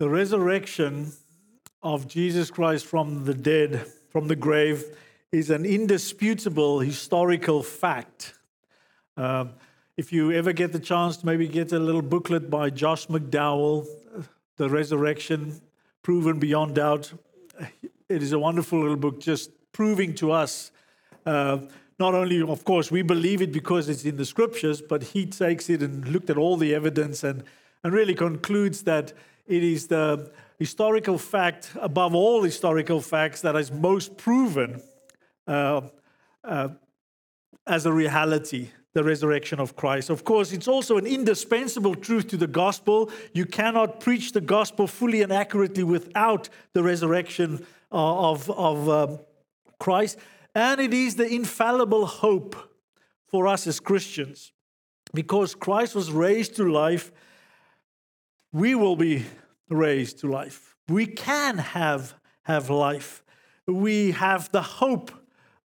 The resurrection of Jesus Christ from the dead, from the grave, is an indisputable historical fact. Um, if you ever get the chance to maybe get a little booklet by Josh McDowell, The Resurrection Proven Beyond Doubt, it is a wonderful little book just proving to us. Uh, not only, of course, we believe it because it's in the scriptures, but he takes it and looked at all the evidence and, and really concludes that it is the historical fact, above all historical facts, that is most proven uh, uh, as a reality the resurrection of Christ. Of course, it's also an indispensable truth to the gospel. You cannot preach the gospel fully and accurately without the resurrection uh, of, of um, Christ. And it is the infallible hope for us as Christians. Because Christ was raised to life, we will be raised to life. We can have, have life. We have the hope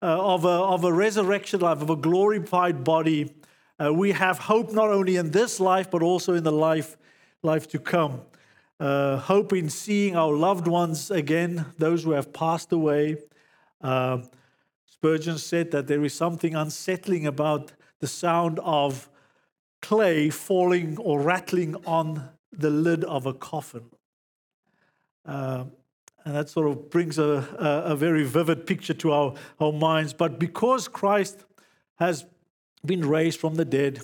uh, of, a, of a resurrection life, of a glorified body. Uh, we have hope not only in this life, but also in the life, life to come. Uh, hope in seeing our loved ones again, those who have passed away. Uh, Spurgeon said that there is something unsettling about the sound of clay falling or rattling on the lid of a coffin. And that sort of brings a, a, a, very vivid picture to our, our minds. But because Christ has been raised from the dead,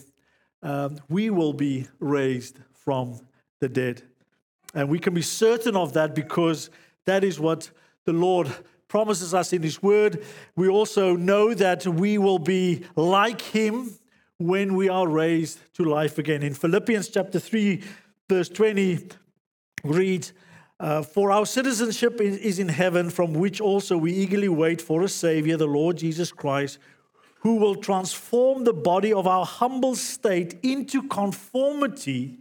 um, we will be raised from the dead. And we can be certain of that because that is what the Lord promises us in His Word. We also know that we will be like Him when we are raised to life again. In Philippians chapter 3, verse 20, reads, uh, For our citizenship is in heaven, from which also we eagerly wait for a Savior, the Lord Jesus Christ, who will transform the body of our humble state into conformity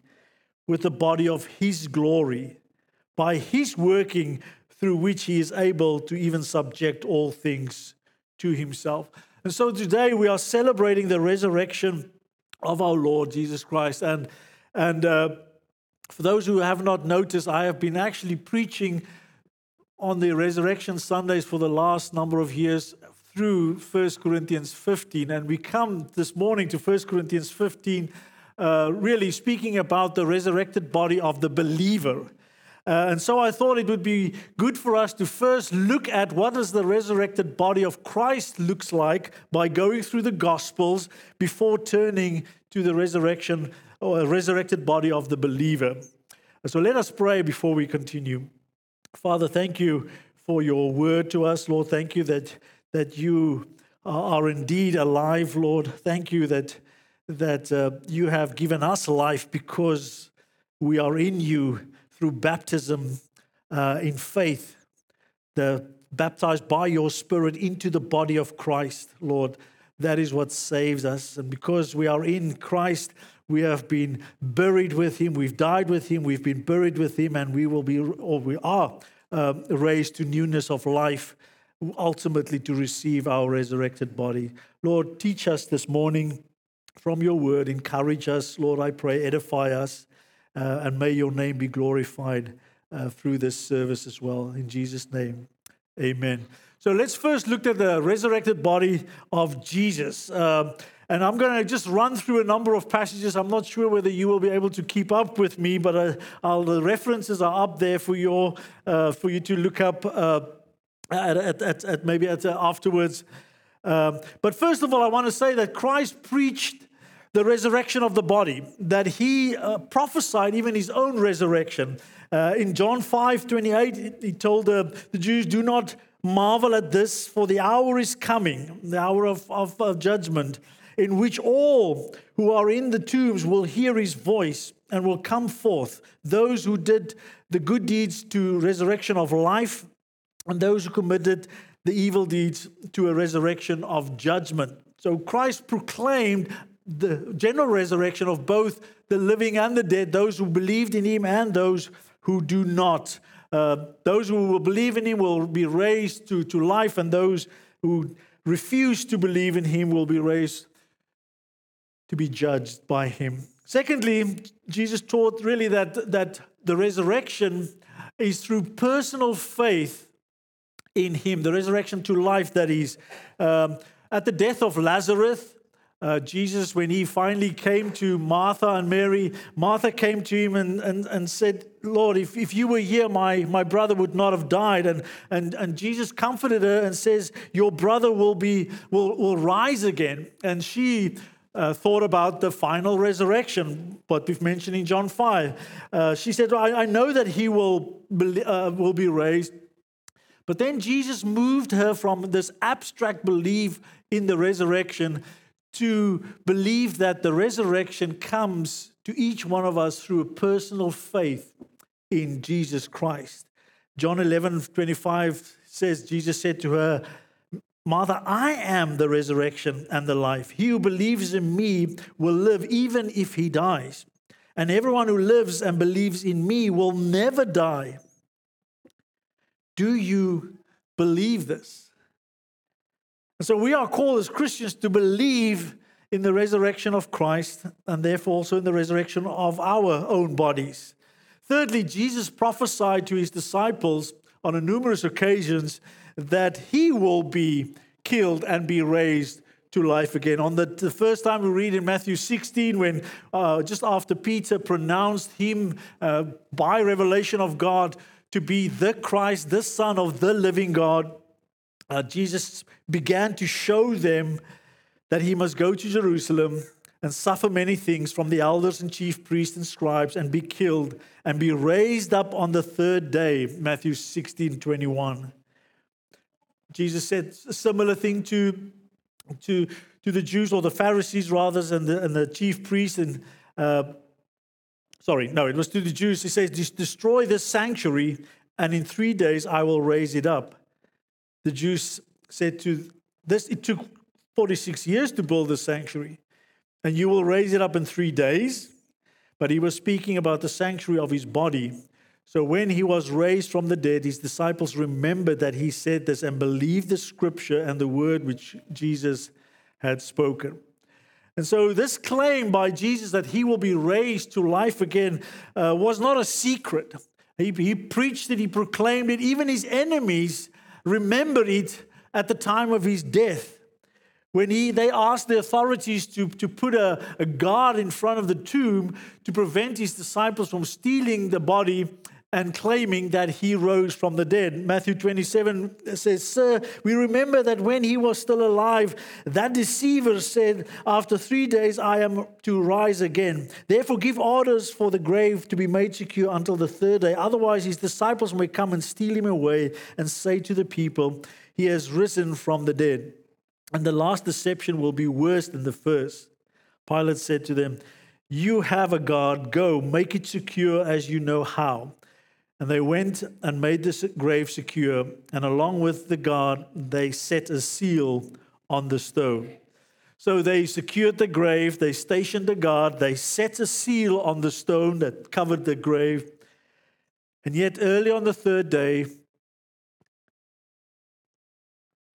with the body of His glory by His working, through which He is able to even subject all things to Himself. And so today we are celebrating the resurrection of our Lord Jesus Christ. And, and uh, for those who have not noticed, I have been actually preaching on the resurrection Sundays for the last number of years through 1 Corinthians 15. And we come this morning to 1 Corinthians 15, uh, really speaking about the resurrected body of the believer. Uh, and so I thought it would be good for us to first look at what does the resurrected body of Christ looks like by going through the Gospels before turning to the resurrection or a resurrected body of the believer. So let us pray before we continue. Father, thank you for your word to us, Lord. Thank you that, that you are indeed alive, Lord. Thank you that, that uh, you have given us life because we are in you through baptism uh, in faith, the baptized by your Spirit into the body of Christ, Lord. That is what saves us. And because we are in Christ, we have been buried with him, we've died with him, we've been buried with him, and we will be, or we are uh, raised to newness of life, ultimately to receive our resurrected body. Lord, teach us this morning from your word, encourage us, Lord, I pray, edify us, uh, and may your name be glorified uh, through this service as well. In Jesus' name, amen. So let's first look at the resurrected body of Jesus. Uh, and I'm going to just run through a number of passages. I'm not sure whether you will be able to keep up with me, but uh, the references are up there for, your, uh, for you to look up uh, at, at, at, at, maybe at, uh, afterwards. Um, but first of all, I want to say that Christ preached the resurrection of the body, that he uh, prophesied even his own resurrection. Uh, in John 5 28, he told the Jews, Do not marvel at this, for the hour is coming, the hour of, of, of judgment in which all who are in the tombs will hear his voice and will come forth. Those who did the good deeds to resurrection of life, and those who committed the evil deeds to a resurrection of judgment. So Christ proclaimed the general resurrection of both the living and the dead, those who believed in him and those who do not. Uh, those who will believe in him will be raised to, to life, and those who refuse to believe in him will be raised to be judged by him. Secondly, Jesus taught really that, that the resurrection is through personal faith in him, the resurrection to life that is. Um, at the death of Lazarus, uh, Jesus, when he finally came to Martha and Mary, Martha came to him and, and, and said, Lord, if, if you were here, my, my brother would not have died. And, and, and Jesus comforted her and says, Your brother will, be, will, will rise again. And she uh, thought about the final resurrection, what we've mentioned in John 5. Uh, she said, I, I, know that he will, uh, will be raised. But then Jesus moved her from this abstract belief in the resurrection to believe that the resurrection comes to each one of us through a personal faith in Jesus Christ. John 11 25 says, Jesus said to her, Martha, I am the resurrection and the life. He who believes in me will live even if he dies. And everyone who lives and believes in me will never die. Do you believe this? And so we are called as Christians to believe in the resurrection of Christ and therefore also in the resurrection of our own bodies. Thirdly, Jesus prophesied to his disciples on numerous occasions that he will be killed and be raised to life again. On the, the first time we read in Matthew 16, when uh, just after Peter pronounced him uh, by revelation of God to be the Christ, the Son of the living God, uh, Jesus began to show them that he must go to Jerusalem and suffer many things from the elders and chief priests and scribes and be killed and be raised up on the third day. Matthew 16 21. Jesus said a similar thing to, to, to the Jews or the Pharisees, rather, and the, and the chief priests. And uh, sorry, no, it was to the Jews. He says, Destroy this sanctuary, and in three days I will raise it up the Jews said to this, it took 46 years to build the sanctuary, and you will raise it up in three days. But he was speaking about the sanctuary of his body. So when he was raised from the dead, his disciples remembered that he said this and believed the scripture and the word which Jesus had spoken. And so, this claim by Jesus that he will be raised to life again uh, was not a secret. He, he preached it, he proclaimed it. Even his enemies remembered it at the time of his death. When he, they asked the authorities to, to put a, a guard in front of the tomb to prevent his disciples from stealing the body and claiming that he rose from the dead. Matthew 27 says, Sir, we remember that when he was still alive, that deceiver said, After three days I am to rise again. Therefore, give orders for the grave to be made secure until the third day. Otherwise, his disciples may come and steal him away and say to the people, He has risen from the dead. And the last deception will be worse than the first. Pilate said to them, You have a guard, go, make it secure as you know how. And they went and made the grave secure, and along with the guard, they set a seal on the stone. So they secured the grave, they stationed a guard, they set a seal on the stone that covered the grave. And yet, early on the third day,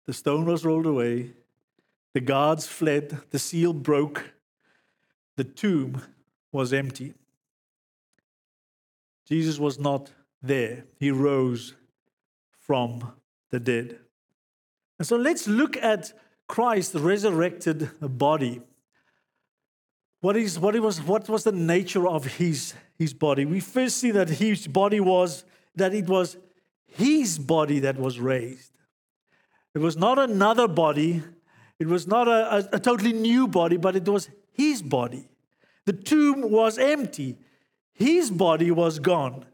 the stone was rolled away, the guards fled, the seal broke, the tomb was empty. Jesus was not there. He rose from the dead. And so let's look at Christ's resurrected body. What, is, what, was, what was the nature of his, his body? We first see that his body was, that it was his body that was raised. It was not another body, it was not a, a, a totally new body, but it was his body. The tomb was empty, his body was gone.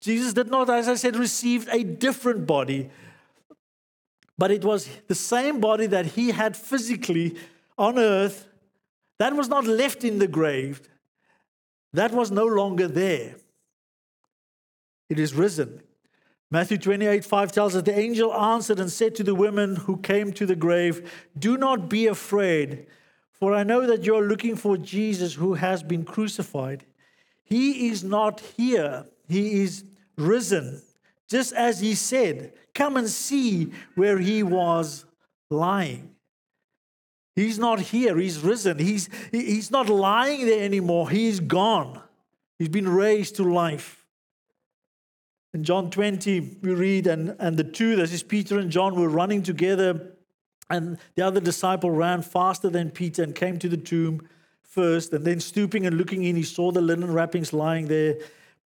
Jesus did not, as I said, receive a different body, but it was the same body that he had physically on earth. That was not left in the grave, that was no longer there. It is risen. Matthew 28 5 tells us the angel answered and said to the women who came to the grave, Do not be afraid, for I know that you're looking for Jesus who has been crucified. He is not here he is risen, just as he said. Come and see where he was lying. He's not here, he's risen. He's, he's not lying there anymore, he's gone. He's been raised to life. In John 20, we read, and, and the two, that is Peter and John, were running together, and the other disciple ran faster than Peter and came to the tomb first. And then, stooping and looking in, he saw the linen wrappings lying there,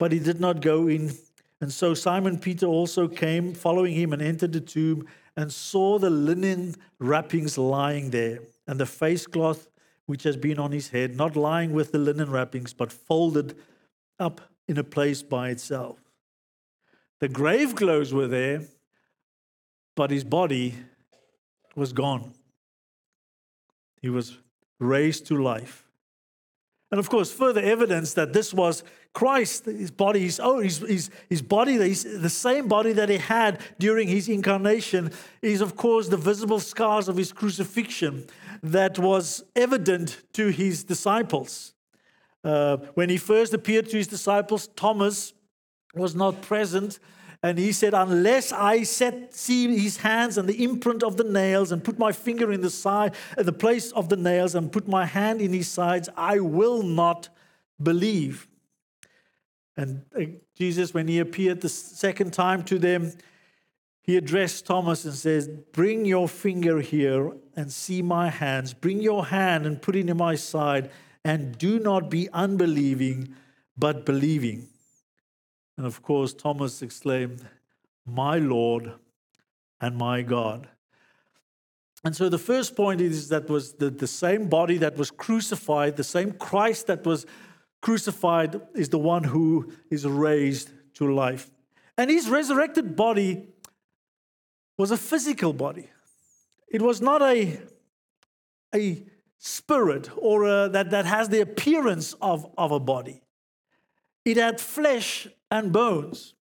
but he did not go in. And so Simon Peter also came, following him, and entered the tomb and saw the linen wrappings lying there, and the face cloth which has been on his head, not lying with the linen wrappings, but folded up in a place by itself. The grave clothes were there, but his body was gone. He was raised to life. And of course, further evidence that this was Christ, his body, his, oh, his, his, his body, the same body that he had during his incarnation, is of course the visible scars of his crucifixion that was evident to his disciples. Uh, when he first appeared to his disciples, Thomas was not present. And he said, Unless I set, see his hands and the imprint of the nails, and put my finger in the side, the place of the nails, and put my hand in his sides, I will not believe. And uh, Jesus, when he appeared the second time to them, he addressed Thomas and says, Bring your finger here and see my hands. Bring your hand and put it in my side, and do not be unbelieving, but believing. And of course, Thomas exclaimed, My Lord and my God. And so the first point is that was the, the same body that was crucified, the same Christ that was crucified is the one who is raised to life. And his resurrected body was a physical body. It was not a, a spirit or a, that, that has the appearance of, of a body. It had flesh and bones.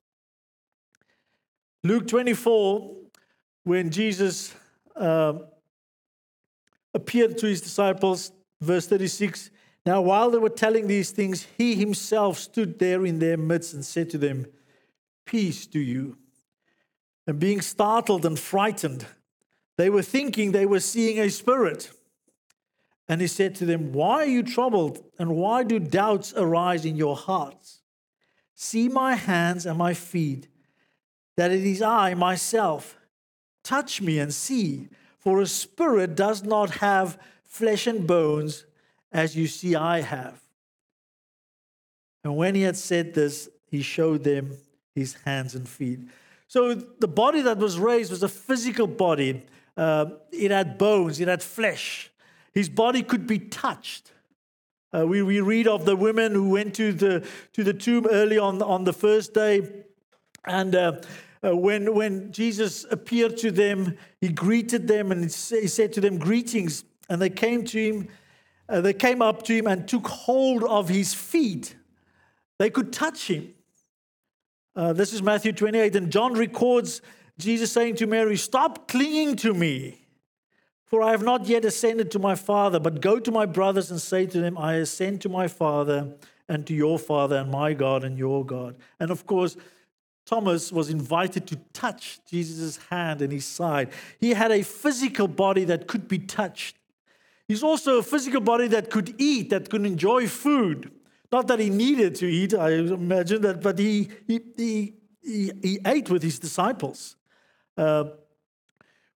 Luke 24, when Jesus uh, appeared to his disciples, verse 36 Now, while they were telling these things, he himself stood there in their midst and said to them, Peace to you. And being startled and frightened, they were thinking they were seeing a spirit. And he said to them, Why are you troubled? And why do doubts arise in your hearts? See my hands and my feet, that it is I myself. Touch me and see, for a spirit does not have flesh and bones as you see I have. And when he had said this, he showed them his hands and feet. So the body that was raised was a physical body. Uh, it had bones, it had flesh. His body could be touched. Uh, we, we read of the women who went to the, to the tomb early on, on the first day. And uh, uh, when, when Jesus appeared to them, he greeted them and he said to them, Greetings. And they came to him, uh, they came up to him and took hold of his feet. They could touch him. Uh, this is Matthew 28. And John records Jesus saying to Mary, Stop clinging to me. For I have not yet ascended to my Father, but go to my brothers and say to them, I ascend to my Father and to your Father and my God and your God. And of course, Thomas was invited to touch Jesus' hand and his side. He had a physical body that could be touched. He's also a physical body that could eat, that could enjoy food. Not that he needed to eat, I imagine that, but he, he, he, he, he ate with his disciples. Uh,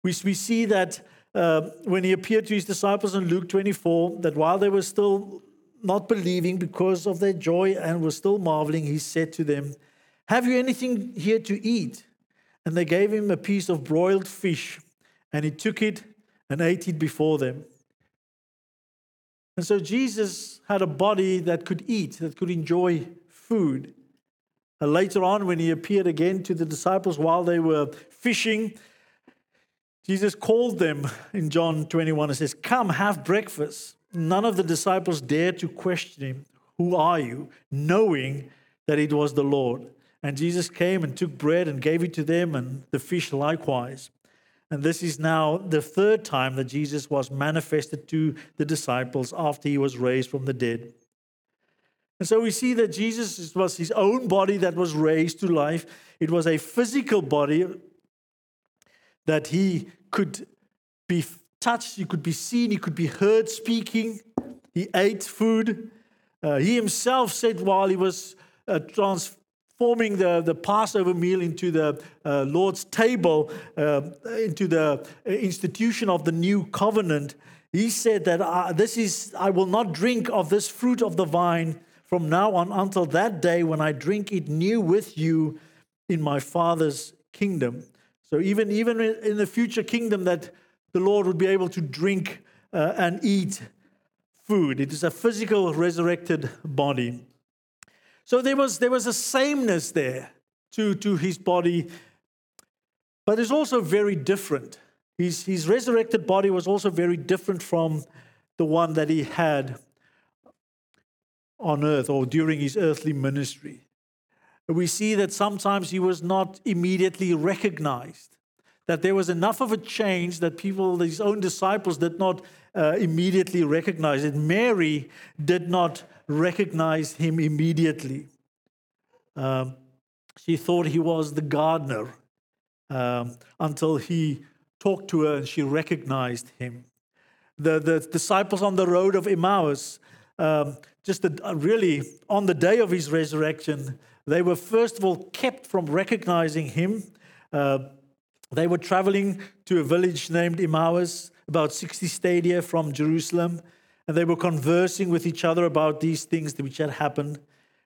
we, we see that uh, when he appeared to his disciples in Luke 24, that while they were still not believing because of their joy and were still marveling, he said to them, Have you anything here to eat? And they gave him a piece of broiled fish, and he took it and ate it before them. And so Jesus had a body that could eat, that could enjoy food. And later on, when he appeared again to the disciples while they were fishing, Jesus called them in John 21 and says, Come, have breakfast. None of the disciples dared to question him, Who are you? knowing that it was the Lord. And Jesus came and took bread and gave it to them, and the fish likewise. And this is now the third time that Jesus was manifested to the disciples after he was raised from the dead. And so we see that Jesus was his own body that was raised to life. It was a physical body that he could be touched, he could be seen, he could be heard speaking. He ate food. Uh, he himself said while he was uh, transforming the, the Passover meal into the uh, Lord's table, uh, into the institution of the new covenant, he said that uh, this is, I will not drink of this fruit of the vine from now on until that day when I drink it new with you in my Father's kingdom. So even, even in the future kingdom that the Lord would be able to drink uh, and eat food. It is a physical resurrected body. So there was, there was a sameness there to, to his body, but it's also very different. His, his resurrected body was also very different from the one that he had on earth or during his earthly ministry. We see that sometimes he was not immediately recognized, that there was enough of a change that people, his own disciples, did not uh, immediately recognize it. Mary did not recognize him immediately. Um, she thought he was the gardener um, until he talked to her and she recognized him. The, the disciples on the road of Emmaus, um, just a, really on the day of his resurrection, they were first of all kept from recognizing him. Uh, they were traveling to a village named Emmaus, about 60 stadia from Jerusalem, and they were conversing with each other about these things which had happened.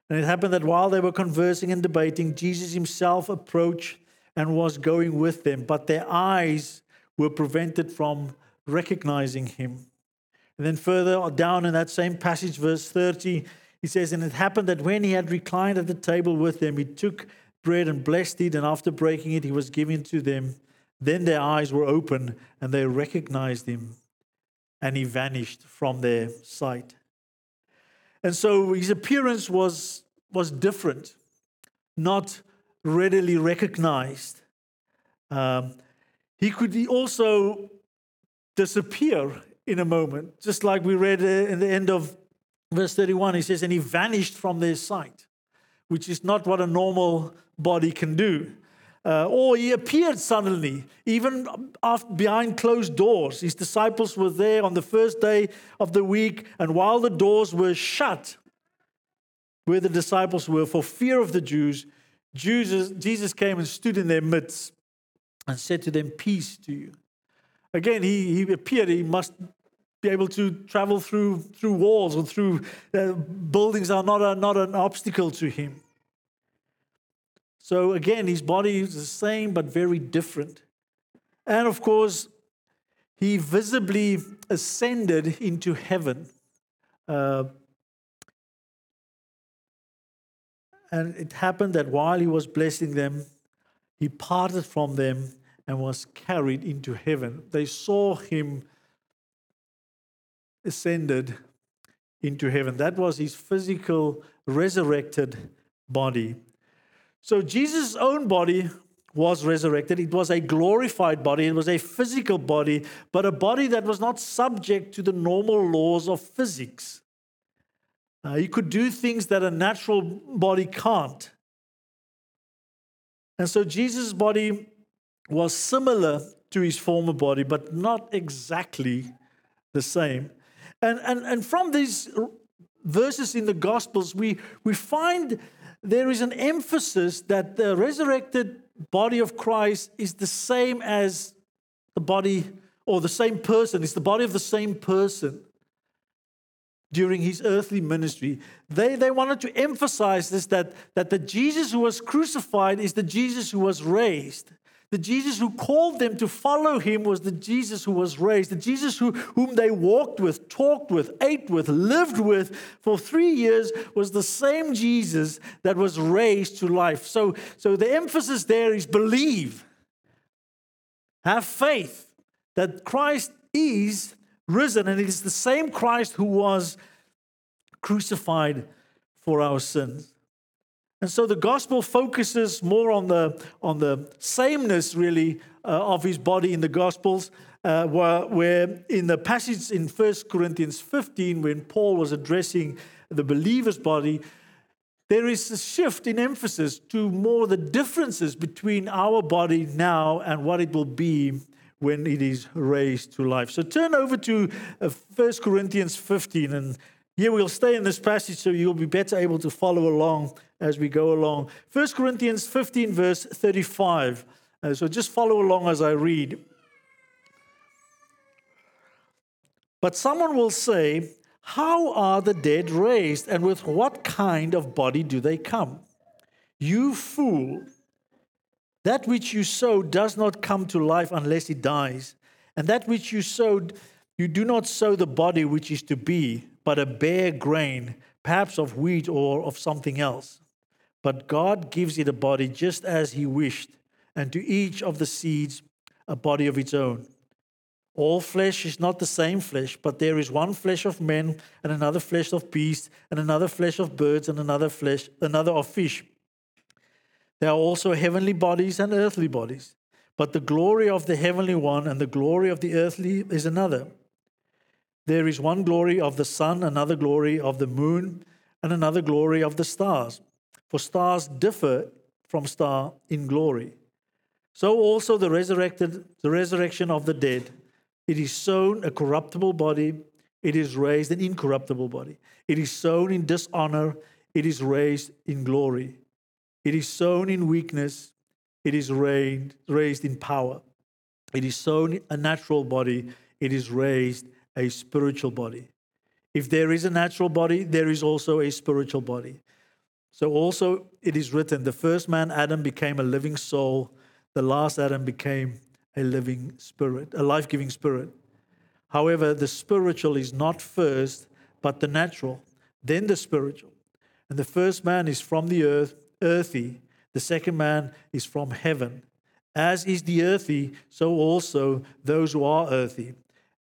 And it happened that while they were conversing and debating, Jesus himself approached and was going with them, but their eyes were prevented from recognizing him. And then further down in that same passage, verse 30, he says, And it happened that when he had reclined at the table with them, he took bread and blessed it, and after breaking it, he was given to them. Then their eyes were opened, and they recognized him, and he vanished from their sight. And so his appearance was, was different, not readily recognized. Um, he could also disappear in a moment, just like we read in the end of verse 31. He says, And he vanished from their sight, which is not what a normal body can do. Uh, or he appeared suddenly, even behind closed doors. His disciples were there on the first day of the week, and while the doors were shut, where the disciples were for fear of the Jews, Jesus, Jesus came and stood in their midst and said to them, Peace to you. Again, he, he appeared, he must be able to travel through, through walls or through uh, buildings are not, a, not an obstacle to him. So again, his body is the same but very different. And of course, he visibly ascended into heaven. Uh, and it happened that while he was blessing them, he parted from them and was carried into heaven. They saw him ascended into heaven. That was his physical, resurrected body. So Jesus' own body was resurrected. It was a glorified body, it was a physical body, but a body that was not subject to the normal laws of physics. Uh, he could do things that a natural body can't. And so Jesus' body was similar to his former body, but not exactly the same. And, and, and from these verses in the Gospels, we, we find there is an emphasis that the resurrected body of Christ is the same as the body or the same person, it's the body of the same person during his earthly ministry. They, they wanted to emphasize this that, that the Jesus who was crucified is the Jesus who was raised. The Jesus who called them to follow him was the Jesus who was raised, the Jesus who, whom they walked with, talked with, ate with, lived with for three years was the same Jesus that was raised to life. So, so the emphasis there is believe, have faith that Christ is risen, and it is the same Christ who was crucified for our sins. And so the gospel focuses more on the, on the sameness, really, uh, of his body in the gospels, uh, where, where in the passage in 1 Corinthians 15, when Paul was addressing the believer's body, there is a shift in emphasis to more the differences between our body now and what it will be when it is raised to life. So turn over to uh, 1 Corinthians 15 and Here we'll stay in this passage so you'll be better able to follow along as we go along. 1 Corinthians 15, verse 35. Uh, so just follow along as I read. But someone will say, How are the dead raised, and with what kind of body do they come? You fool! That which you sow does not come to life unless it dies. And that which you sowed, you do not sow the body which is to be, but a bare grain, perhaps of wheat or of something else. But God gives it a body just as He wished, and to each of the seeds a body of its own. All flesh is not the same flesh, but there is one flesh of men, and another flesh of beasts, and another flesh of birds, and another flesh, another of fish. There are also heavenly bodies and earthly bodies, but the glory of the heavenly one and the glory of the earthly is another. There is one glory of the sun, another glory of the moon, and another glory of the stars. For stars differ from star in glory. So also the resurrected, the resurrection of the dead. It is sown a corruptible body, it is raised an incorruptible body. It is sown in dishonor, it is raised in glory. It is sown in weakness, it is raised, raised in power. It is sown a natural body, it is raised a spiritual body. If there is a natural body, there is also a spiritual body. So also it is written the first man, Adam, became a living soul, the last Adam became a living spirit, a life giving spirit. However, the spiritual is not first, but the natural, then the spiritual. And the first man is from the earth, earthy. The second man is from heaven. As is the earthy, so also those who are earthy.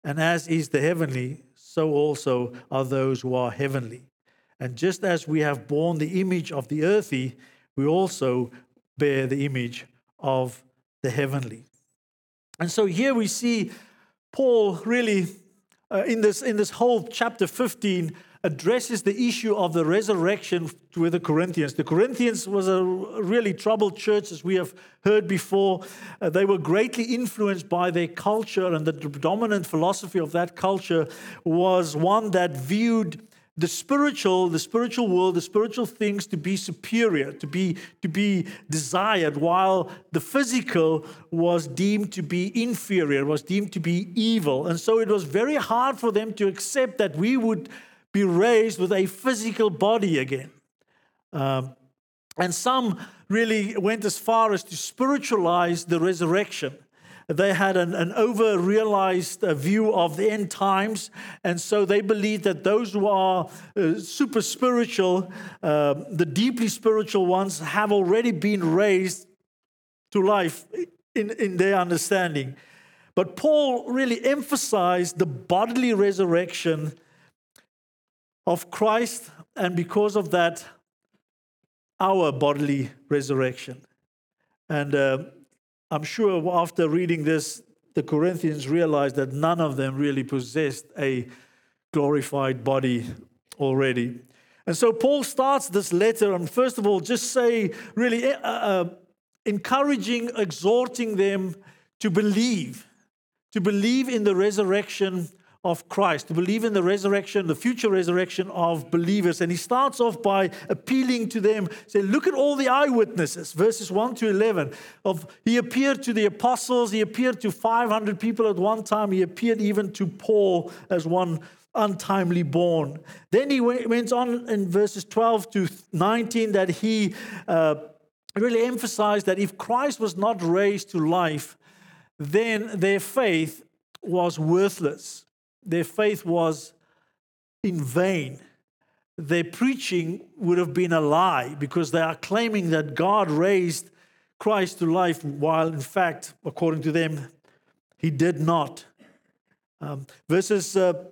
And as is the heavenly, so also are those who are heavenly. And just as we have borne the image of the earthy, we also bear the image of the heavenly. And so here we see Paul really, uh, in, this, in this whole chapter 15, addresses the issue of the resurrection with the Corinthians. The Corinthians was a really troubled church, as we have heard before. Uh, they were greatly influenced by their culture, and the dominant philosophy of that culture was one that viewed the spiritual the spiritual world the spiritual things to be superior to be to be desired while the physical was deemed to be inferior was deemed to be evil and so it was very hard for them to accept that we would be raised with a physical body again. Um, and some really went as far as to spiritualize the resurrection. They had an, an over realized uh, view of the end times, and so they believed that those who are uh, super spiritual, uh, the deeply spiritual ones, have already been raised to life in, in their understanding. But Paul really emphasized the bodily resurrection of Christ, and because of that, our bodily resurrection. And uh, I'm sure after reading this, the Corinthians realized that none of them really possessed a glorified body already. And so Paul starts this letter, and first of all, just say, really uh, uh, encouraging, exhorting them to believe, to believe in the resurrection of Christ, to believe in the resurrection, the future resurrection of believers. And he starts off by appealing to them, say, look at all the eyewitnesses, verses 1 to 11. Of he appeared to the apostles, he appeared to 500 people at one time, he appeared even to Paul as one untimely born. Then he went on in verses 12 to 19 that he uh, really emphasized that if Christ was not raised to life, then their faith was worthless their faith was in vain. Their preaching would have been a lie because they are claiming that God raised Christ to life, while in fact, according to them, he did not. Um, verses uh,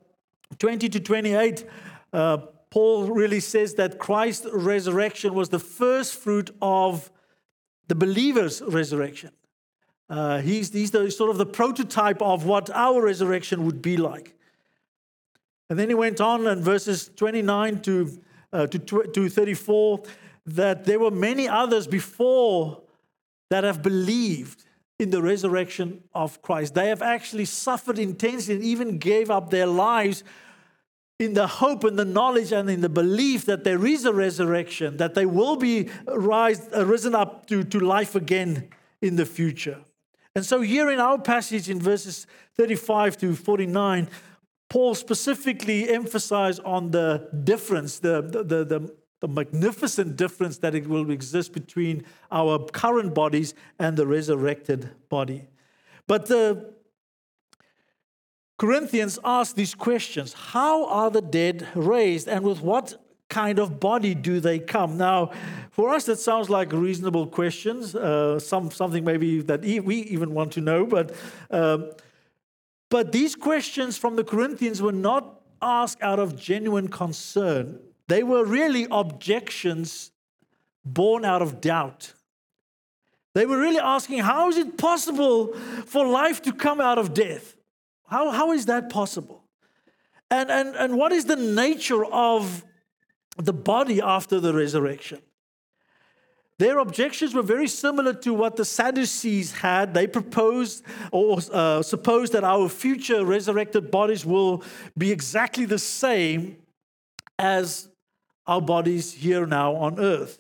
20 to 28, uh, Paul really says that Christ's resurrection was the first fruit of the believer's resurrection. Uh, he's, he's the, sort of the prototype of what our resurrection would be like. And then he went on in verses 29 to, uh, to, to 34 that there were many others before that have believed in the resurrection of Christ. They have actually suffered intensely and even gave up their lives in the hope and the knowledge and in the belief that there is a resurrection, that they will be rise, uh, risen up to, to life again in the future. And so, here in our passage in verses 35 to 49, Paul specifically emphasized on the difference, the, the, the, the, magnificent difference that it will exist between our current bodies and the resurrected body. But the Corinthians ask these questions How are the dead raised, and with what kind of body do they come? Now, for us, that sounds like reasonable questions, uh, some, something maybe that we even want to know, but, um, but these questions from the Corinthians were not asked out of genuine concern. They were really objections born out of doubt. They were really asking, How is it possible for life to come out of death? How, how is that possible? And, and, and what is the nature of the body after the resurrection? Their objections were very similar to what the Sadducees had. They proposed or uh, supposed that our future resurrected bodies will be exactly the same as our bodies here now on earth.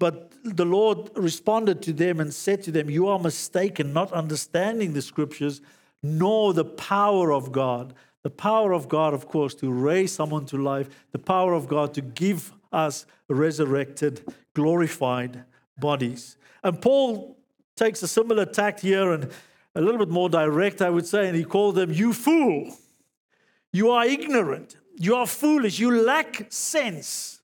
But the Lord responded to them and said to them, You are mistaken, not understanding the scriptures nor the power of God. The power of God, of course, to raise someone to life, the power of God to give us resurrected, glorified bodies. And Paul takes a similar tact here and a little bit more direct, I would say, and he called them, You fool! You are ignorant. You are foolish. You lack sense.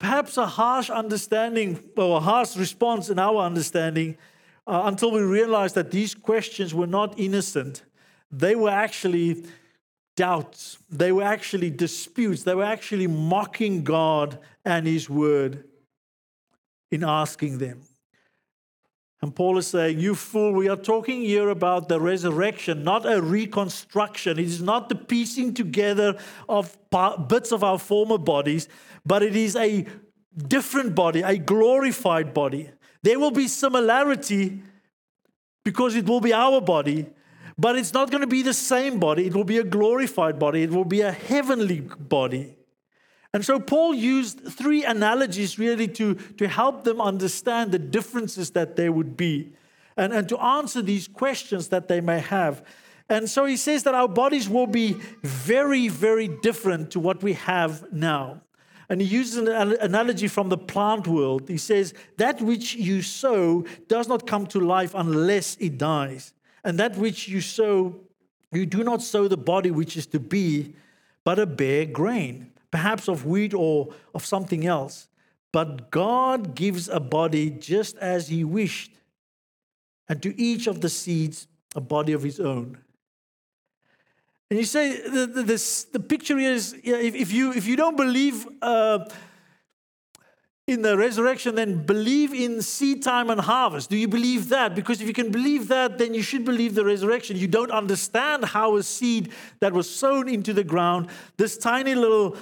Perhaps a harsh understanding or a harsh response in our understanding uh, until we realized that these questions were not innocent. They were actually doubts, they were actually disputes, they were actually mocking God and His word in asking them. And Paul is saying, You fool, we are talking here about the resurrection, not a reconstruction. It is not the piecing together of bits of our former bodies, but it is a different body, a glorified body. There will be similarity because it will be our body, but it's not going to be the same body. It will be a glorified body, it will be a heavenly body. And so Paul used three analogies really to, to help them understand the differences that there would be and, and to answer these questions that they may have. And so he says that our bodies will be very, very different to what we have now. And he uses an analogy from the plant world. He says, That which you sow does not come to life unless it dies. And that which you sow, you do not sow the body which is to be, but a bare grain, perhaps of wheat or of something else. But God gives a body just as he wished, and to each of the seeds a body of his own. And you say the, the, this, the picture is if, if, you, if you don't believe uh, in the resurrection, then believe in seed time and harvest. Do you believe that? Because if you can believe that, then you should believe the resurrection. You don't understand how a seed that was sown into the ground, this tiny little,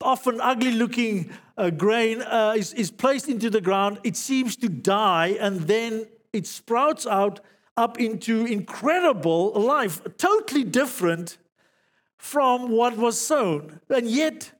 often ugly looking uh, grain, uh, is, is placed into the ground. It seems to die, and then it sprouts out up into incredible life, totally different from what was sown. And yet,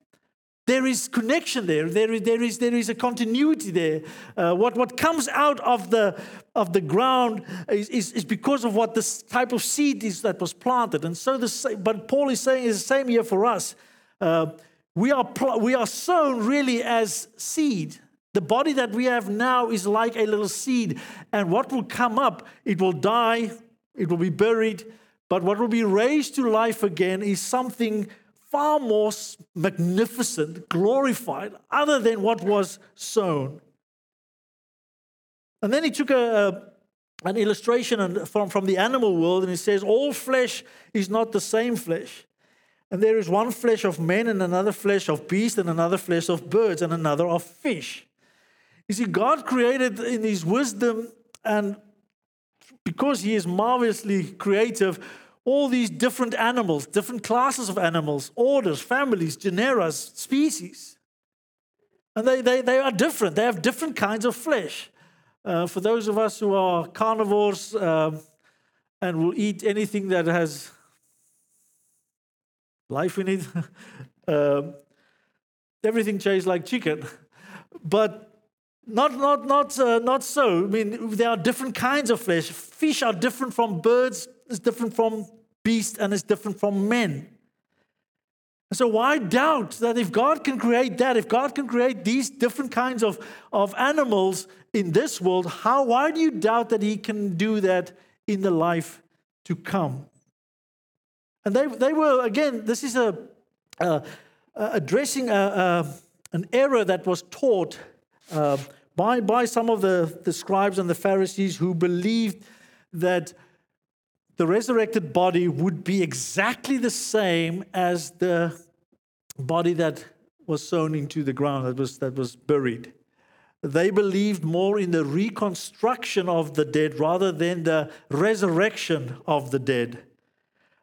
there is connection there. There is, there is, there is a continuity there. Uh, what, what comes out of the, of the ground is, is, is, because of what this type of seed is that was planted. And so, the, but Paul is saying is the same here for us. Uh, we, are, we are sown really as seed. The body that we have now is like a little seed. And what will come up, it will die, it will be buried, but what will be raised to life again is something far more magnificent, glorified, other than what was sown. And then he took a, a, an illustration from, from the animal world and he says, All flesh is not the same flesh. And there is one flesh of men, and another flesh of beasts, and another flesh of birds, and another of fish. You see, God created in His wisdom and because he is marvelously creative, all these different animals, different classes of animals, orders, families, genera, species. And they, they, they are different. They have different kinds of flesh. Uh, for those of us who are carnivores um, and will eat anything that has life in it. um, everything tastes like chicken. But not, not, not, uh, not so. I mean, there are different kinds of flesh. Fish are different from birds, it's different from beasts, and is different from men. So, why doubt that if God can create that, if God can create these different kinds of, of animals in this world, how, why do you doubt that He can do that in the life to come? And they, they were, again, this is a addressing a, a, an error that was taught uh, by, by some of the, the scribes and the Pharisees who believed that the resurrected body would be exactly the same as the body that was sown into the ground, that was, that was buried. They believed more in the reconstruction of the dead rather than the resurrection of the dead.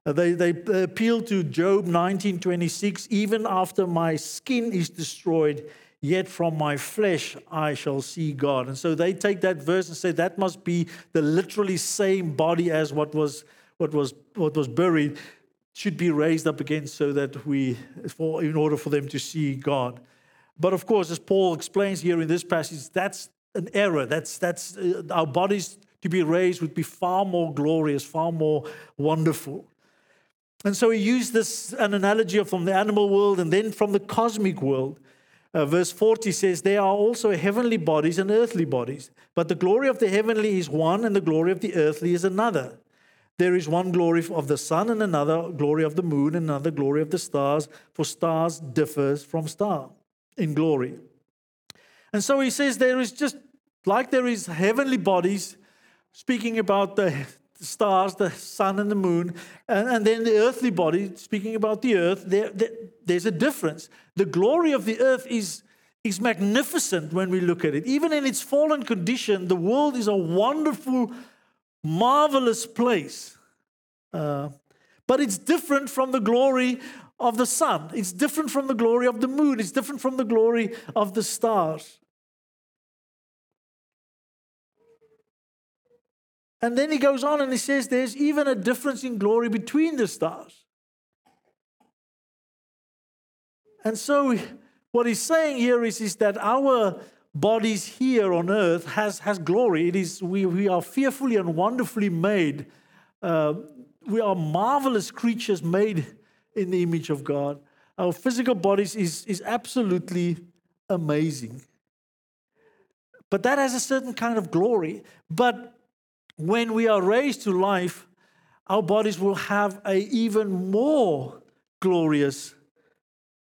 Uh, they, they appeal to Job 19:26, even after my skin is destroyed, yet from my flesh I shall see God. And so they take that verse and say that must be the literally same body as what was, what was, what was buried, should be raised up again so that we, for, in order for them to see God. But of course, as Paul explains here in this passage, that's an error. That's, that's uh, our bodies to be raised would be far more glorious, far more wonderful. And so he used this an analogy from the animal world and then from the cosmic world. Uh, verse 40 says, There are also heavenly bodies and earthly bodies, but the glory of the heavenly is one, and the glory of the earthly is another. There is one glory of the sun, and another glory of the moon, and another glory of the stars, for stars differs from star in glory. And so he says there is just like there is heavenly bodies, speaking about the stars, the sun and the moon, and, and then the earthly body, speaking about the earth, there, there's a difference. The glory of the earth is, is magnificent when we look at it. Even in its fallen condition, the world is a wonderful, marvelous place. Uh, but it's different from the glory of the sun. It's different from the glory of the moon. It's different from the glory of the stars. And then he goes on and he says there's even a difference in glory between the stars. And so what he's saying here is, is that our bodies here on earth has, has glory. It is we, we are fearfully and wonderfully made. Uh, we are marvelous creatures made in the image of God. Our physical bodies is, is absolutely amazing. But that has a certain kind of glory. But when we are raised to life, our bodies will have a even more glorious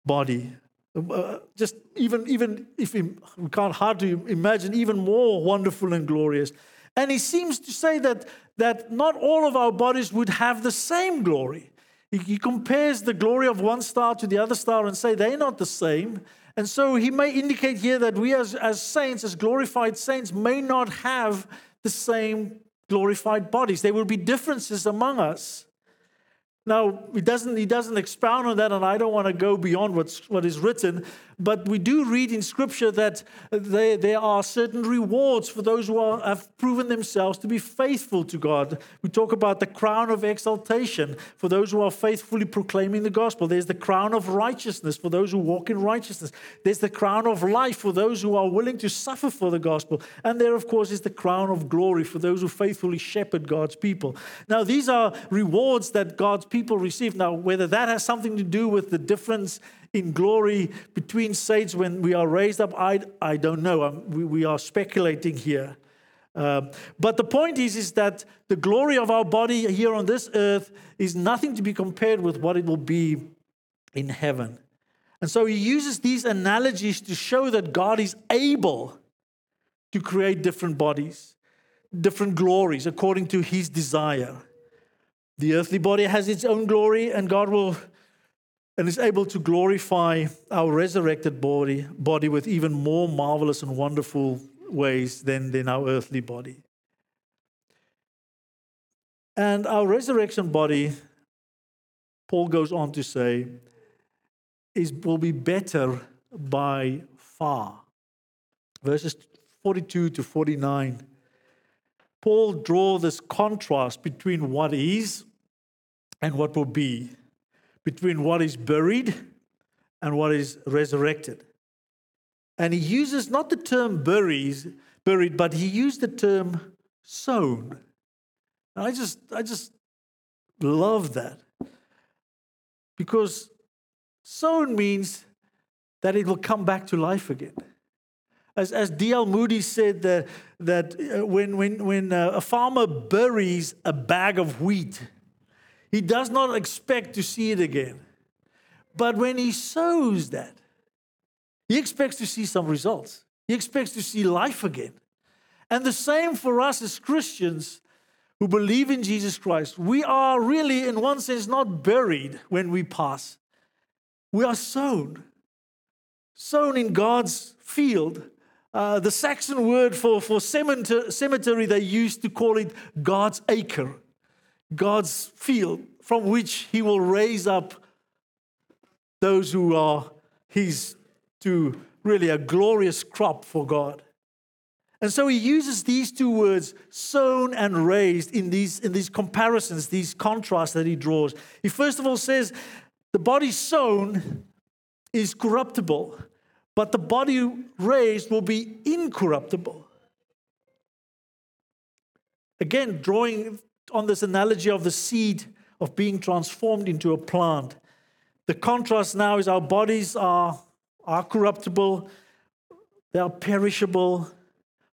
body. Uh, just even even if we, can't hardly imagine, even more wonderful and glorious. And he seems to say that that not all of our bodies would have the same glory. He, he compares the glory of one star to the other star and say they're not the same. And so he may indicate here that we as, as saints, as glorified saints, may not have the same glorified bodies. There will be differences among us. Now, he doesn't, he doesn't expound on that, and I don't want to go beyond what's, what is written, but we do read in Scripture that there, there are certain rewards for those who are, have proven themselves to be faithful to God. We talk about the crown of exaltation for those who are faithfully proclaiming the gospel. There's the crown of righteousness for those who walk in righteousness. There's the crown of life for those who are willing to suffer for the gospel. And there, of course, is the crown of glory for those who faithfully shepherd God's people. Now, these are rewards that God's people receive. Now, whether that has something to do with the difference in glory between saints when we are raised up, I, I don't know. Um, we, we, are speculating here. Uh, but the point is, is that the glory of our body here on this earth is nothing to be compared with what it will be in heaven. And so he uses these analogies to show that God is able to create different bodies, different glories according to his desire. The earthly body has its own glory, and God will and is able to glorify our resurrected body, body with even more marvelous and wonderful ways than, than our earthly body. And our resurrection body, Paul goes on to say, is, will be better by far. Verses 42 to 49 Paul draws this contrast between what is and what will be. Between what is buried and what is resurrected. And he uses not the term buries, buried, but he used the term sown. And I just, I just love that. Because sown means that it will come back to life again. As, as D.L. Moody said, that, that uh, when, when, when uh, a farmer buries a bag of wheat, he does not expect to see it again. But when he sows that, he expects to see some results. He expects to see life again. And the same for us as Christians who believe in Jesus Christ. We are really, in one sense, not buried when we pass, we are sown. Sown in God's field. Uh, the Saxon word for, for cemetery, they used to call it God's acre, God's field, from which He will raise up those who are His to really a glorious crop for God. And so he uses these two words, sown and raised, in these, in these comparisons, these contrasts that he draws. He first of all says, the body sown is corruptible, but the body raised will be incorruptible. Again, drawing on this analogy of the seed of being transformed into a plant. The contrast now is our bodies are, are corruptible, they are perishable,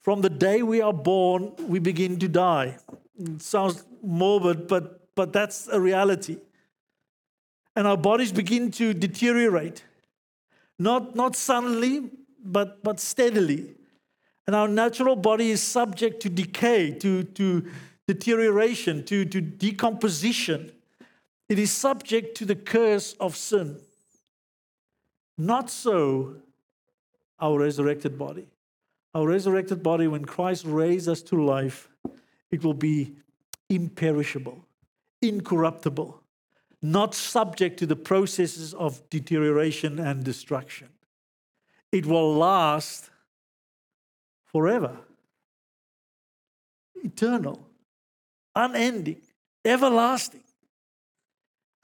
from the day we are born, we begin to die. It sounds morbid, but, but that's a reality. And our bodies begin to deteriorate, not, not suddenly, but, but steadily. And our natural body is subject to decay, to, to deterioration, to, to decomposition. It is subject to the curse of sin. Not so our resurrected body our resurrected body, when Christ raised us to life, it will be imperishable, incorruptible, not subject to the processes of deterioration and destruction. It will last forever, eternal, unending, everlasting.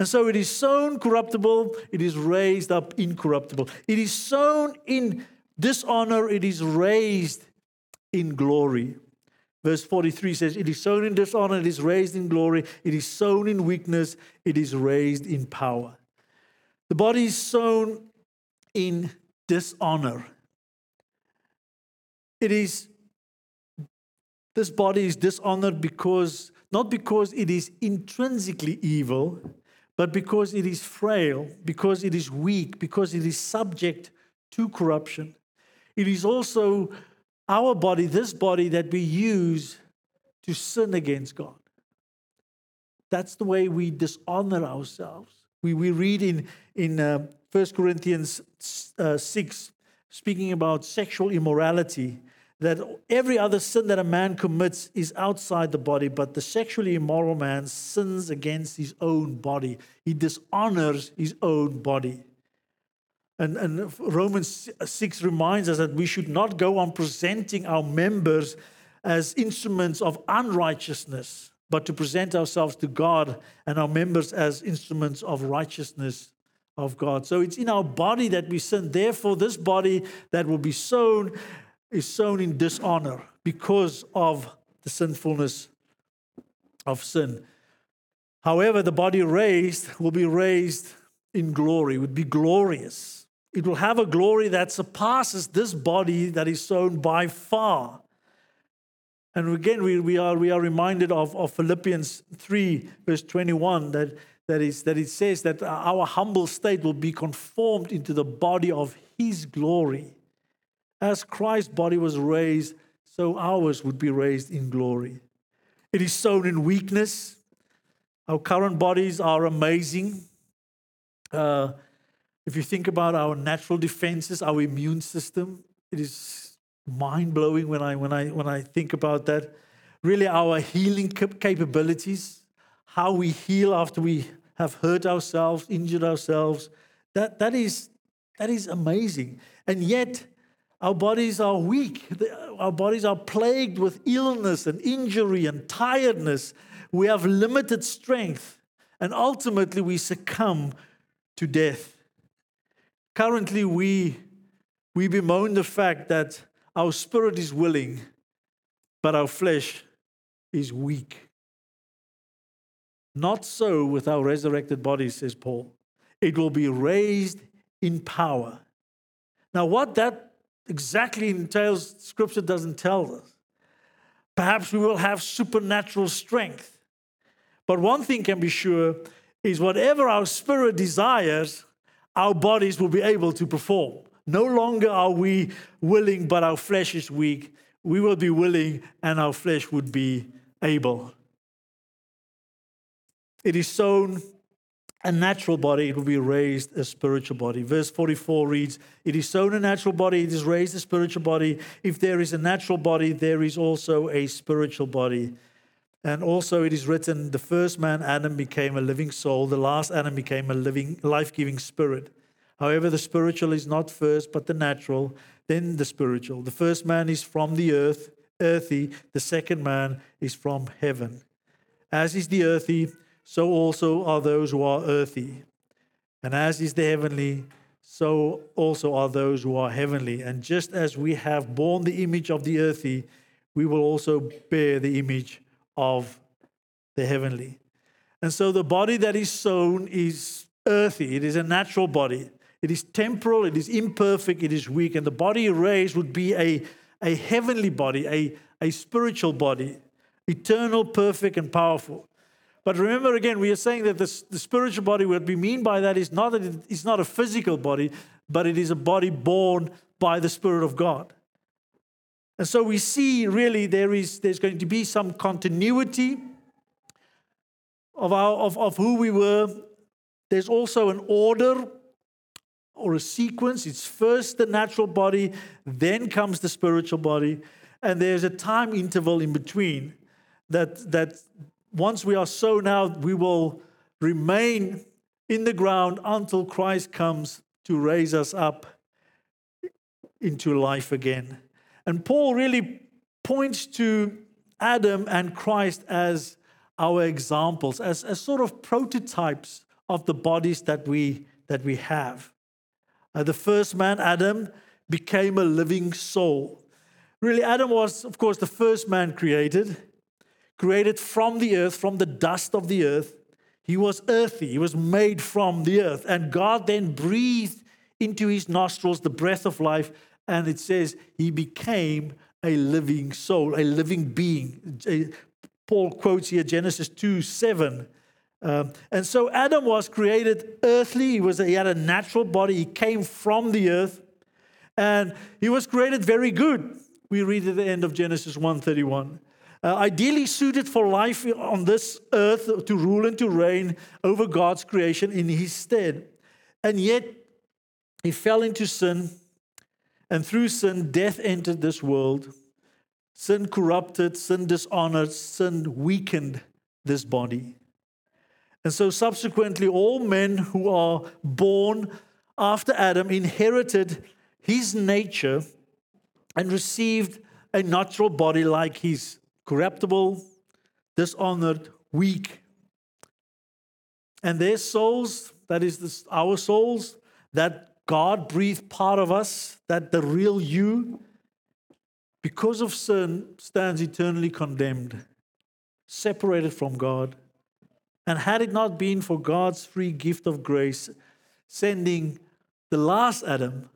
And so it is sown corruptible, it is raised up incorruptible. It is sown in dishonor, it is raised in glory. Verse 43 says, It is sown in dishonor, it is raised in glory. It is sown in weakness, it is raised in power. The body is sown in dishonor. It is, this body is dishonored because, not because it is intrinsically evil, but because it is frail, because it is weak, because it is subject to corruption. It is also our body, this body, that we use to sin against God. That's the way we dishonor ourselves. We, we read in, in uh, 1 Corinthians uh, 6, speaking about sexual immorality, that every other sin that a man commits is outside the body, but the sexually immoral man sins against his own body. He dishonors his own body. And, and Romans 6 reminds us that we should not go on presenting our members as instruments of unrighteousness, but to present ourselves to God and our members as instruments of righteousness of God. So it's in our body that we sin. Therefore, this body that will be sown is sown in dishonor because of the sinfulness of sin. However, the body raised will be raised in glory, would be glorious. It will have a glory that surpasses this body that is sown by far. And again, we, we, are, we are reminded of, of Philippians 3, verse 21, that, that, is, that it says that our humble state will be conformed into the body of his glory. As Christ's body was raised, so ours would be raised in glory. It is sown in weakness. Our current bodies are amazing. Uh, if you think about our natural defenses, our immune system, it is mind blowing when I, when, I, when I think about that. Really, our healing capabilities, how we heal after we have hurt ourselves, injured ourselves, that, that, is, that is amazing. And yet, our bodies are weak. Our bodies are plagued with illness and injury and tiredness. We have limited strength. And ultimately, we succumb to death. Currently, we, we bemoan the fact that our spirit is willing, but our flesh is weak. Not so with our resurrected bodies, says Paul. It will be raised in power. Now, what that exactly entails, Scripture doesn't tell us. Perhaps we will have supernatural strength. But one thing can be sure is whatever our spirit desires, our bodies will be able to perform. No longer are we willing, but our flesh is weak. We will be willing, and our flesh would be able. It is sown a natural body, it will be raised a spiritual body. Verse 44 reads, It is sown a natural body, it is raised a spiritual body. If there is a natural body, there is also a spiritual body. And also it is written, the first man, Adam, became a living soul. The last Adam became a living, life-giving spirit. However, the spiritual is not first, but the natural, then the spiritual. The first man is from the earth, earthy. The second man is from heaven. As is the earthy, so also are those who are earthy. And as is the heavenly, so also are those who are heavenly. And just as we have borne the image of the earthy, we will also bear the image of the heavenly. And so the body that is sown is earthy, it is a natural body. It is temporal, it is imperfect, it is weak. And the body raised would be a, a heavenly body, a, a spiritual body, eternal, perfect, and powerful. But remember again, we are saying that this, the spiritual body, what we mean by that is not that it's not a physical body, but it is a body born by the Spirit of God. And so we see really there is there's going to be some continuity of, our, of, of who we were. There's also an order or a sequence. It's first the natural body, then comes the spiritual body, and there's a time interval in between that, that once we are sown out, we will remain in the ground until Christ comes to raise us up into life again. And Paul really points to Adam and Christ as our examples, as, as sort of prototypes of the bodies that we, that we have. Uh, the first man, Adam, became a living soul. Really, Adam was, of course, the first man created, created from the earth, from the dust of the earth. He was earthy, he was made from the earth. And God then breathed into his nostrils the breath of life, and it says he became a living soul, a living being. Paul quotes here Genesis 2 7. Um, and so Adam was created earthly. He, was, he had a natural body. He came from the earth. And he was created very good. We read at the end of Genesis 1:31. Uh, ideally suited for life on this earth to rule and to reign over God's creation in his stead. And yet he fell into sin and through sin, death entered this world. Sin corrupted, sin dishonored, sin weakened this body. And so, subsequently, all men who are born after Adam inherited his nature and received a natural body like his corruptible, dishonored, weak. And their souls, that is this, our souls, that God breathed part of us, that the real you, because of sin, stands eternally condemned, separated from God. And had it not been for God's free gift of grace, sending the last Adam,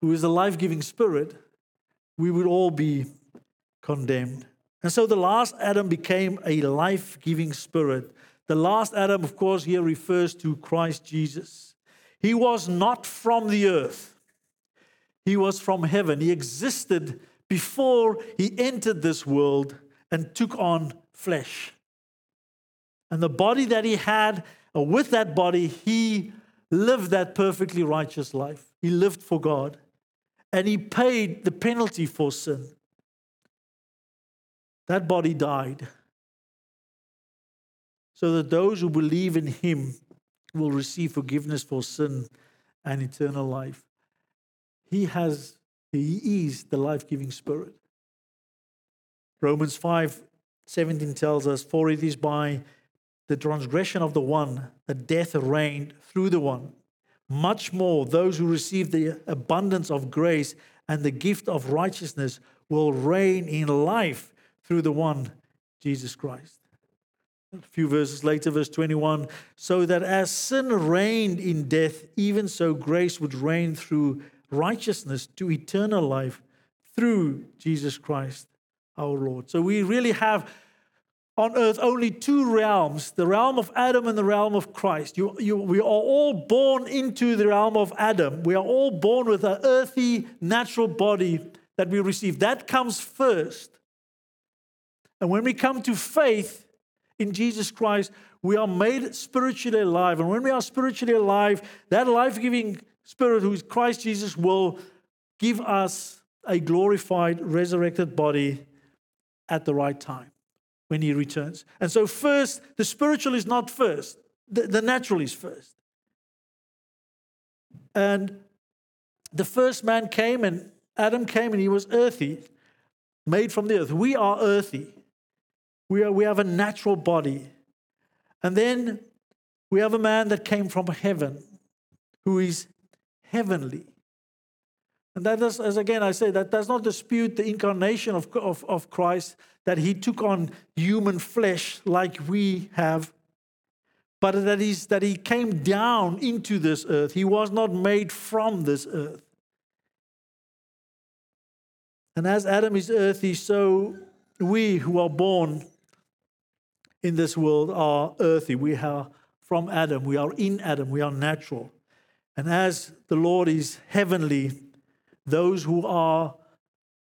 who is the life giving spirit, we would all be condemned. And so the last Adam became a life giving spirit. The last Adam, of course, here refers to Christ Jesus. He was not from the earth, he was from heaven. He existed before he entered this world and took on flesh. And the body that he had, uh, with that body, he lived that perfectly righteous life. He lived for God. And he paid the penalty for sin. That body died. So that those who believe in him will receive forgiveness for sin and eternal life. He has, He is the life giving Spirit. Romans 5 17 tells us, For it is by the transgression of the one that death reigned through the one, much more those who receive the abundance of grace and the gift of righteousness will reign in life through the one, Jesus Christ. A few verses later, verse 21 so that as sin reigned in death, even so grace would reign through righteousness to eternal life through Jesus Christ our Lord. So we really have on earth only two realms the realm of Adam and the realm of Christ. You, you, we are all born into the realm of Adam. We are all born with an earthy, natural body that we receive. That comes first. And when we come to faith in Jesus Christ, we are made spiritually alive. And when we are spiritually alive, that life giving spirit, who is Christ Jesus, will give us a glorified, resurrected body at the right time when he returns. And so, first, the spiritual is not first, the, the natural is first. And the first man came, and Adam came, and he was earthy, made from the earth. We are earthy. We, are, we have a natural body. And then we have a man that came from heaven who is heavenly. And that is, as again I say, that does not dispute the incarnation of, of, of Christ, that he took on human flesh like we have, but that, is, that he came down into this earth. He was not made from this earth. And as Adam is earthy, so we who are born in this world are earthy. We are from Adam. We are in Adam. We are natural. And as the Lord is heavenly, those who are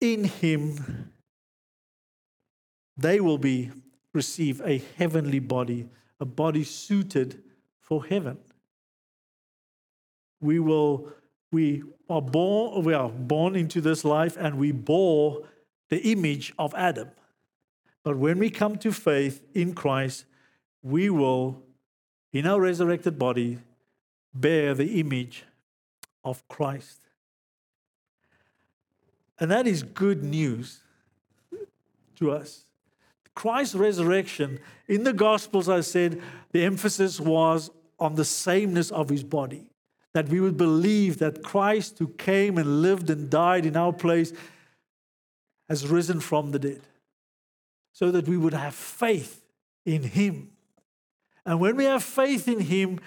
in him, they will be receive a heavenly body, a body suited for heaven. We will we are born we are born into this life and we bore the image of Adam. But when we come to faith in Christ, we will, in our resurrected body, bear the image of Christ. And that is good news to us. Christ's resurrection, in the Gospels, I said, the emphasis was on the sameness of his body. That we would believe that Christ, who came and lived and died in our place, has risen from the dead so that we would have faith in Him. And when we have faith in Him,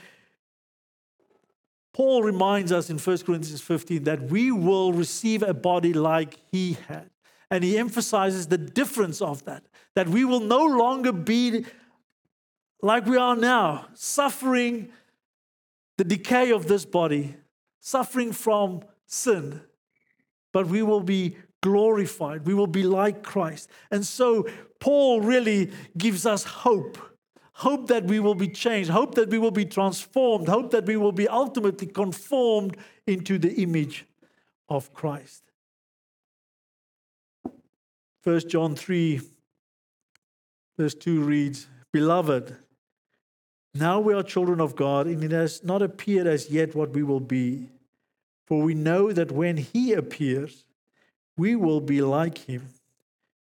Paul reminds us in 1 Corinthians 15 that we will receive a body like He had. And he emphasizes the difference of that, that we will no longer be like we are now, suffering the decay of this body, suffering from sin, but we will be glorified. We will be like Christ. And so Paul really gives us hope hope that we will be changed, hope that we will be transformed, hope that we will be ultimately conformed into the image of Christ. 1 John 3, verse 2 reads, Beloved, now we are children of God, and it has not appeared as yet what we will be. For we know that when He appears, we will be like Him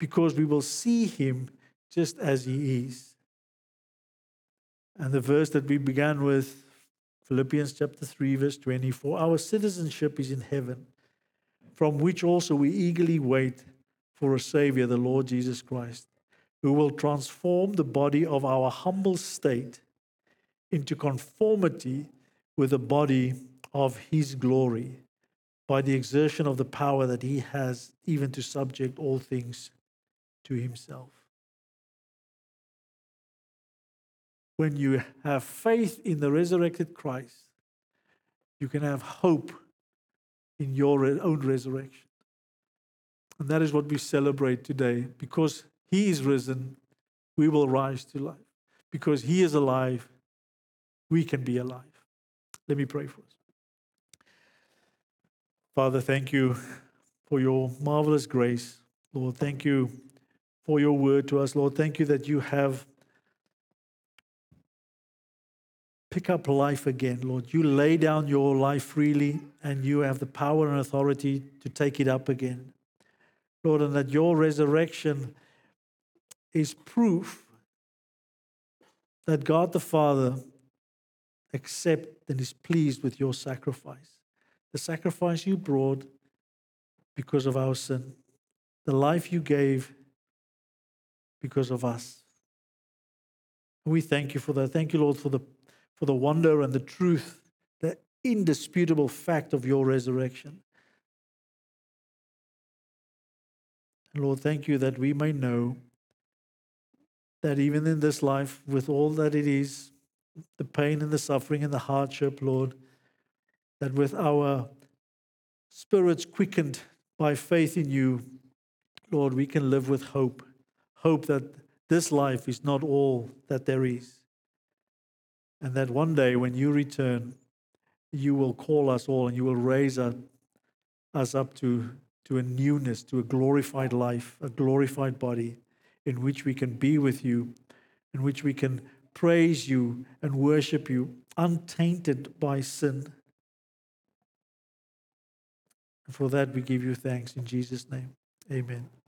because we will see him just as he is. And the verse that we began with, Philippians chapter 3, verse 24 Our citizenship is in heaven, from which also we eagerly wait for a Savior, the Lord Jesus Christ, who will transform the body of our humble state into conformity with the body of his glory by the exertion of the power that he has even to subject all things to himself. When you have faith in the resurrected Christ, you can have hope in your own resurrection. And that is what we celebrate today. Because he is risen, we will rise to life. Because he is alive, we can be alive. Let me pray for us. Father, thank you for your marvelous grace. Lord, thank you for your word to us, Lord. Thank you that you have pick up life again, Lord. You lay down your life freely and you have the power and authority to take it up again. Lord, and that your resurrection is proof that God the Father accepts and is pleased with your sacrifice. The sacrifice you brought because of our sin, the life you gave because of us. We thank you for that. Thank you, Lord, for the, for the wonder and the truth, the indisputable fact of your resurrection. And Lord, thank you that we may know that even in this life, with all that it is, the pain and the suffering and the hardship, Lord, that with our spirits quickened by faith in you, Lord, we can live with hope. Hope that this life is not all that there is. And that one day when you return, you will call us all and you will raise us, up to, to a newness, to a glorified life, a glorified body in which we can be with you, in which we can praise you and worship you untainted by sin. And for that we give you thanks in Jesus' name. Amen.